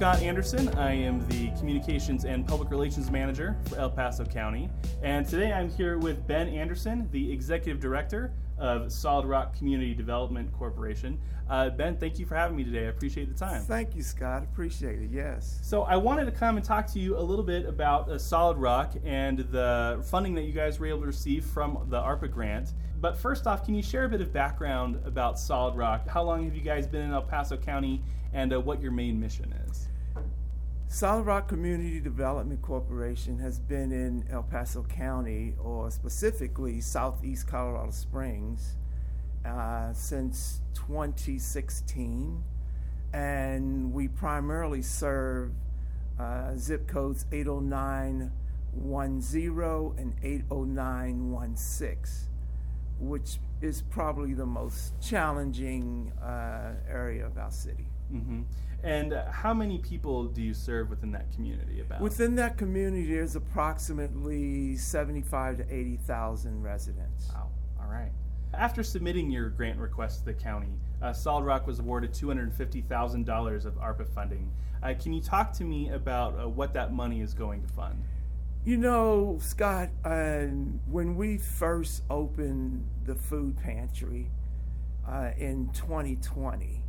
Scott Anderson. I am the Communications and Public Relations Manager for El Paso County. And today I'm here with Ben Anderson, the Executive Director of Solid Rock Community Development Corporation. Uh, ben, thank you for having me today. I appreciate the time. Thank you, Scott. Appreciate it. Yes. So I wanted to come and talk to you a little bit about uh, Solid Rock and the funding that you guys were able to receive from the ARPA grant. But first off, can you share a bit of background about Solid Rock? How long have you guys been in El Paso County, and uh, what your main mission is? Solid Rock Community Development Corporation has been in El Paso County, or specifically Southeast Colorado Springs, uh, since 2016. And we primarily serve uh, zip codes 80910 and 80916, which is probably the most challenging uh, area of our city. Mm-hmm. And uh, how many people do you serve within that community? About within that community, there's approximately 75 to 80,000 residents. Wow. All right. After submitting your grant request to the county, uh, Solid Rock was awarded $250,000 of ARPA funding. Uh, can you talk to me about uh, what that money is going to fund? You know, Scott, uh, when we first opened the food pantry uh, in 2020, uh,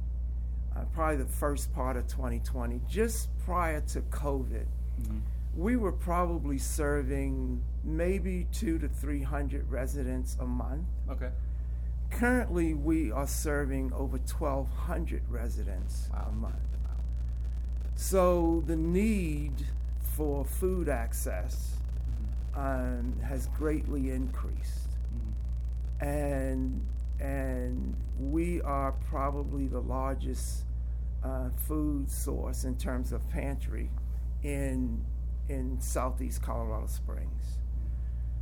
probably the first part of 2020, just prior to COVID, mm-hmm. we were probably serving maybe two to 300 residents a month. Okay. Currently, we are serving over 1,200 residents wow. a month. Wow. So the need for food access mm-hmm. um, has greatly increased. Mm-hmm. And and we are probably the largest uh, food source in terms of pantry in in southeast Colorado Springs.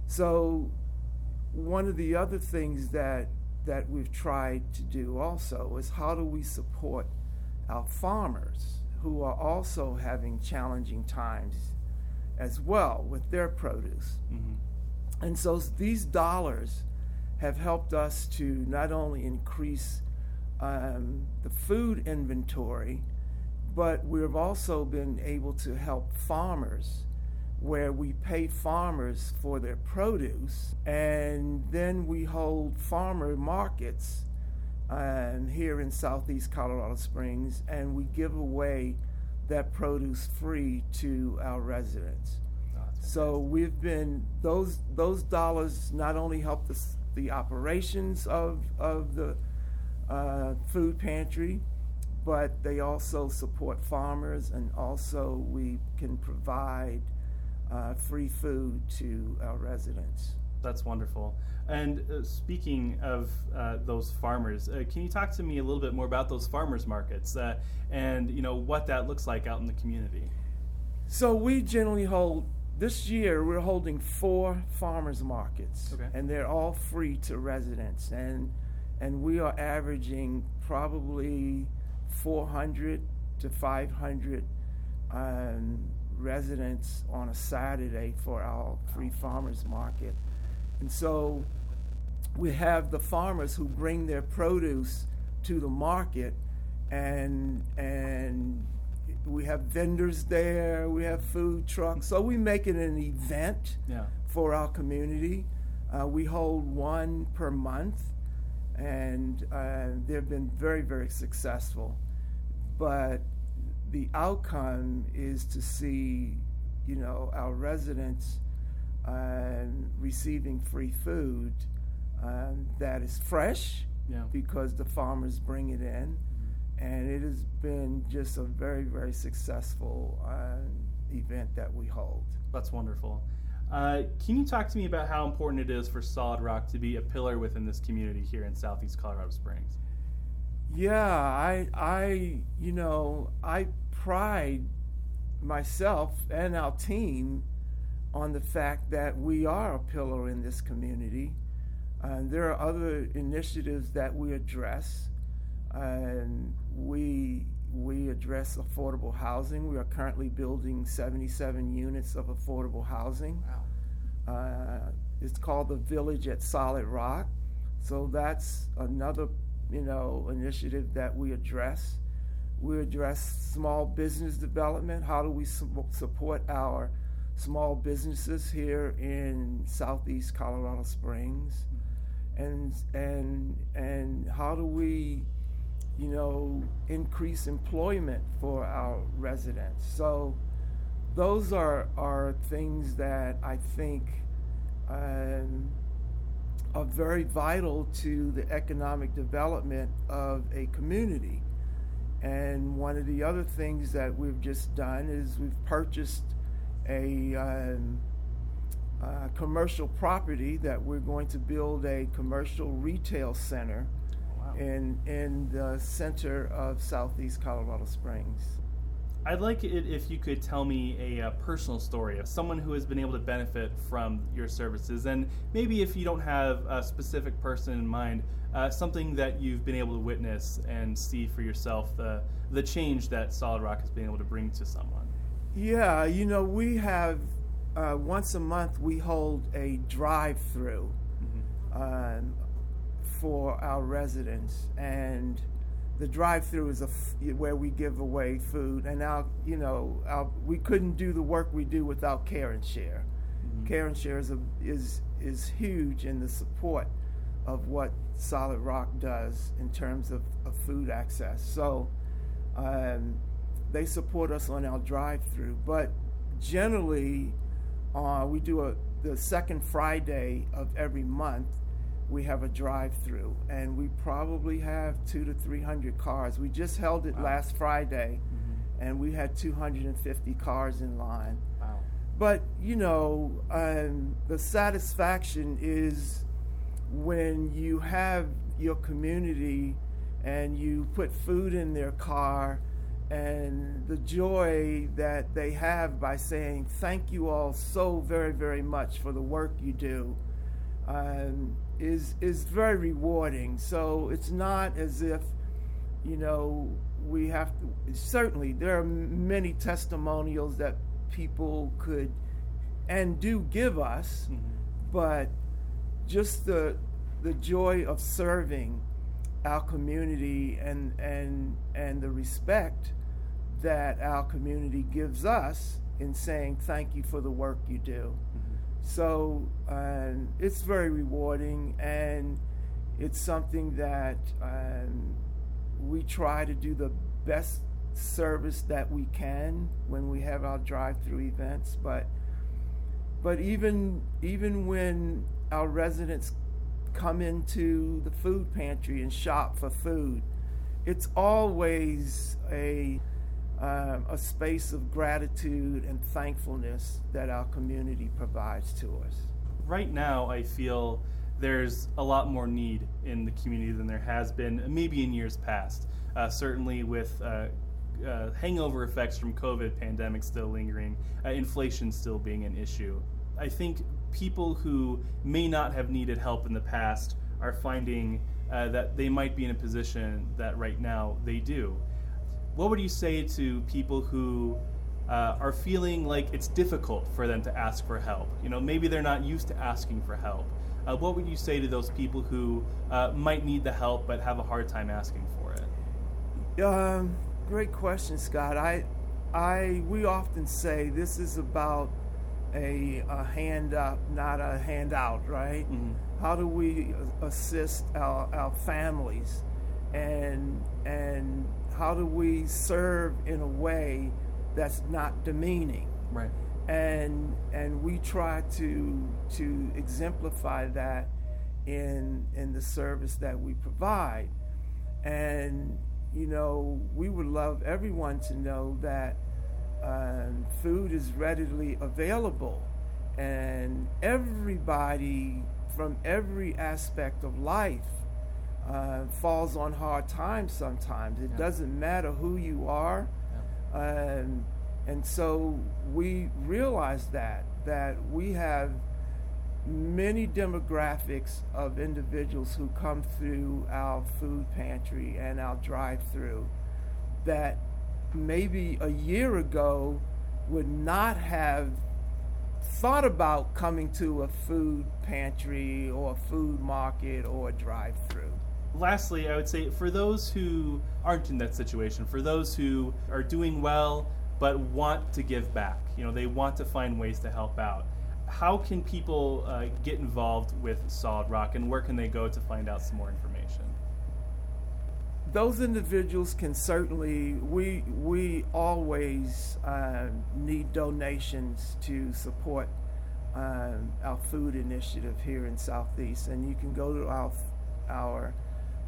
So one of the other things that that we've tried to do also is how do we support our farmers who are also having challenging times as well with their produce. Mm-hmm. And so these dollars have helped us to not only increase um, the food inventory, but we've also been able to help farmers where we pay farmers for their produce and then we hold farmer markets um, here in southeast Colorado Springs and we give away that produce free to our residents. Oh, so we've been those those dollars not only help the, the operations of of the uh, food pantry, but they also support farmers, and also we can provide uh, free food to our residents. That's wonderful. And uh, speaking of uh, those farmers, uh, can you talk to me a little bit more about those farmers markets uh, and you know what that looks like out in the community? So we generally hold this year we're holding four farmers markets, okay. and they're all free to residents and and we are averaging probably 400 to 500 um, residents on a Saturday for our free farmers market. And so we have the farmers who bring their produce to the market and and we have vendors there, we have food trucks. So we make it an event yeah. for our community. Uh, we hold one per month and uh, they've been very, very successful. But the outcome is to see, you know, our residents uh, receiving free food um, that is fresh yeah. because the farmers bring it in, and it has been just a very, very successful uh, event that we hold. That's wonderful. Uh, can you talk to me about how important it is for Solid Rock to be a pillar within this community here in Southeast Colorado Springs? Yeah, I, I, you know, I pride myself and our team on the fact that we are a pillar in this community. Uh, there are other initiatives that we address, and we we address affordable housing. We are currently building 77 units of affordable housing. Wow. Uh, it's called the Village at Solid Rock. So that's another, you know, initiative that we address. We address small business development. How do we su- support our small businesses here in Southeast Colorado Springs? And and and how do we, you know, increase employment for our residents? So those are are things that I think um, are very vital to the economic development of a community. And one of the other things that we've just done is we've purchased a um, commercial property that we're going to build a commercial retail center. In in the center of southeast Colorado Springs. I'd like it if you could tell me a, a, uh, personal story of someone who has been able to benefit from your services, and maybe if you don't have a specific person in mind, uh, something that you've been able to witness and see for yourself the the change that Solid Rock has been able to bring to someone. Yeah, you know, we have uh, once a month we hold a drive-through mm-hmm. um, for our residents, and the drive-through is a f- where we give away food, and now you know our, we couldn't do the work we do without Care and Share. Mm-hmm. Care and Share is, a, is is huge in the support of what Solid Rock does in terms of, of food access. So um, they support us on our drive-through, but generally uh, we do a the second Friday of every month we have a drive-through, and we probably have two to three hundred cars. We just held it wow. last Friday, mm-hmm. and we had 250 cars in line. Wow! But you know, um, the satisfaction is when you have your community and you put food in their car and the joy that they have by saying thank you all so very very much for the work you do um, is is very rewarding. So it's not as if you know we have to. Certainly, there are many testimonials that people could and do give us, mm-hmm. but just the the joy of serving our community and and and the respect that our community gives us in saying thank you for the work you do. Mm-hmm. So um, it's very rewarding, and it's something that um, we try to do the best service that we can when we have our drive-through events. But but even even when our residents come into the food pantry and shop for food, it's always a um, a space of gratitude and thankfulness that our community provides to us. Right now, I feel there's a lot more need in the community than there has been maybe in years past. Uh, certainly, with uh, uh, hangover effects from COVID pandemic still lingering, uh, inflation still being an issue. I think people who may not have needed help in the past are finding uh, that they might be in a position that right now they do what would you say to people who uh, are feeling like it's difficult for them to ask for help? You know, maybe they're not used to asking for help. Uh, what would you say to those people who uh, might need the help but have a hard time asking for it? Um, great question, Scott. I, I, we often say this is about a, a hand up, not a handout, right? Mm-hmm. How do we assist our, our families and and how do we serve in a way that's not demeaning? Right. And and we try to to exemplify that in in the service that we provide. And you know, we would love everyone to know that um, food is readily available, and everybody from every aspect of life uh, falls on hard times sometimes. It yeah. doesn't matter who you are. Yeah. Um, and so we realize that, that we have many demographics of individuals who come through our food pantry and our drive through that maybe a year ago would not have thought about coming to a food pantry or a food market or a drive through lastly, I would say for those who aren't in that situation, for those who are doing well but want to give back, you know, they want to find ways to help out. How can people uh, get involved with Solid Rock, and where can they go to find out some more information? Those individuals can certainly. We we always uh, need donations to support um, our food initiative here in Southeast, and you can go to our our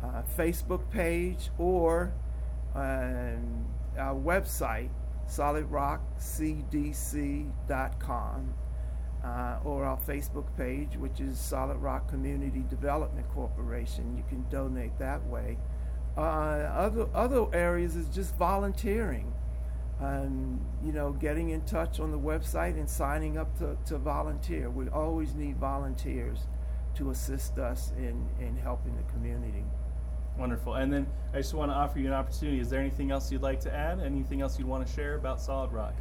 uh, Facebook page or um, our website, solidrockcdc.com, uh, or our Facebook page, which is Solid Rock Community Development Corporation. You can donate that way. Uh, other other areas is just volunteering. Um, you know, getting in touch on the website and signing up to, to volunteer. We always need volunteers to assist us in, in helping the community. Wonderful. And then I just want to offer you an opportunity. Is there anything else you'd like to add? Anything else you'd want to share about Solid Rock?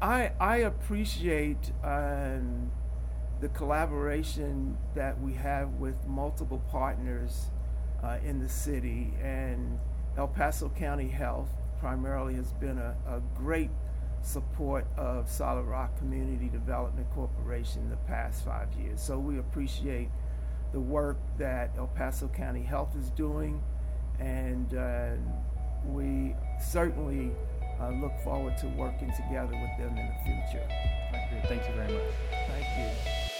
I I appreciate um, the collaboration that we have with multiple partners uh, in the city, and El Paso County Health primarily has been a, a great support of Solid Rock Community Development Corporation the past five years. So we appreciate the work that El Paso County Health is doing, and uh, we certainly uh, look forward to working together with them in the future. Thank you very much. Thank you.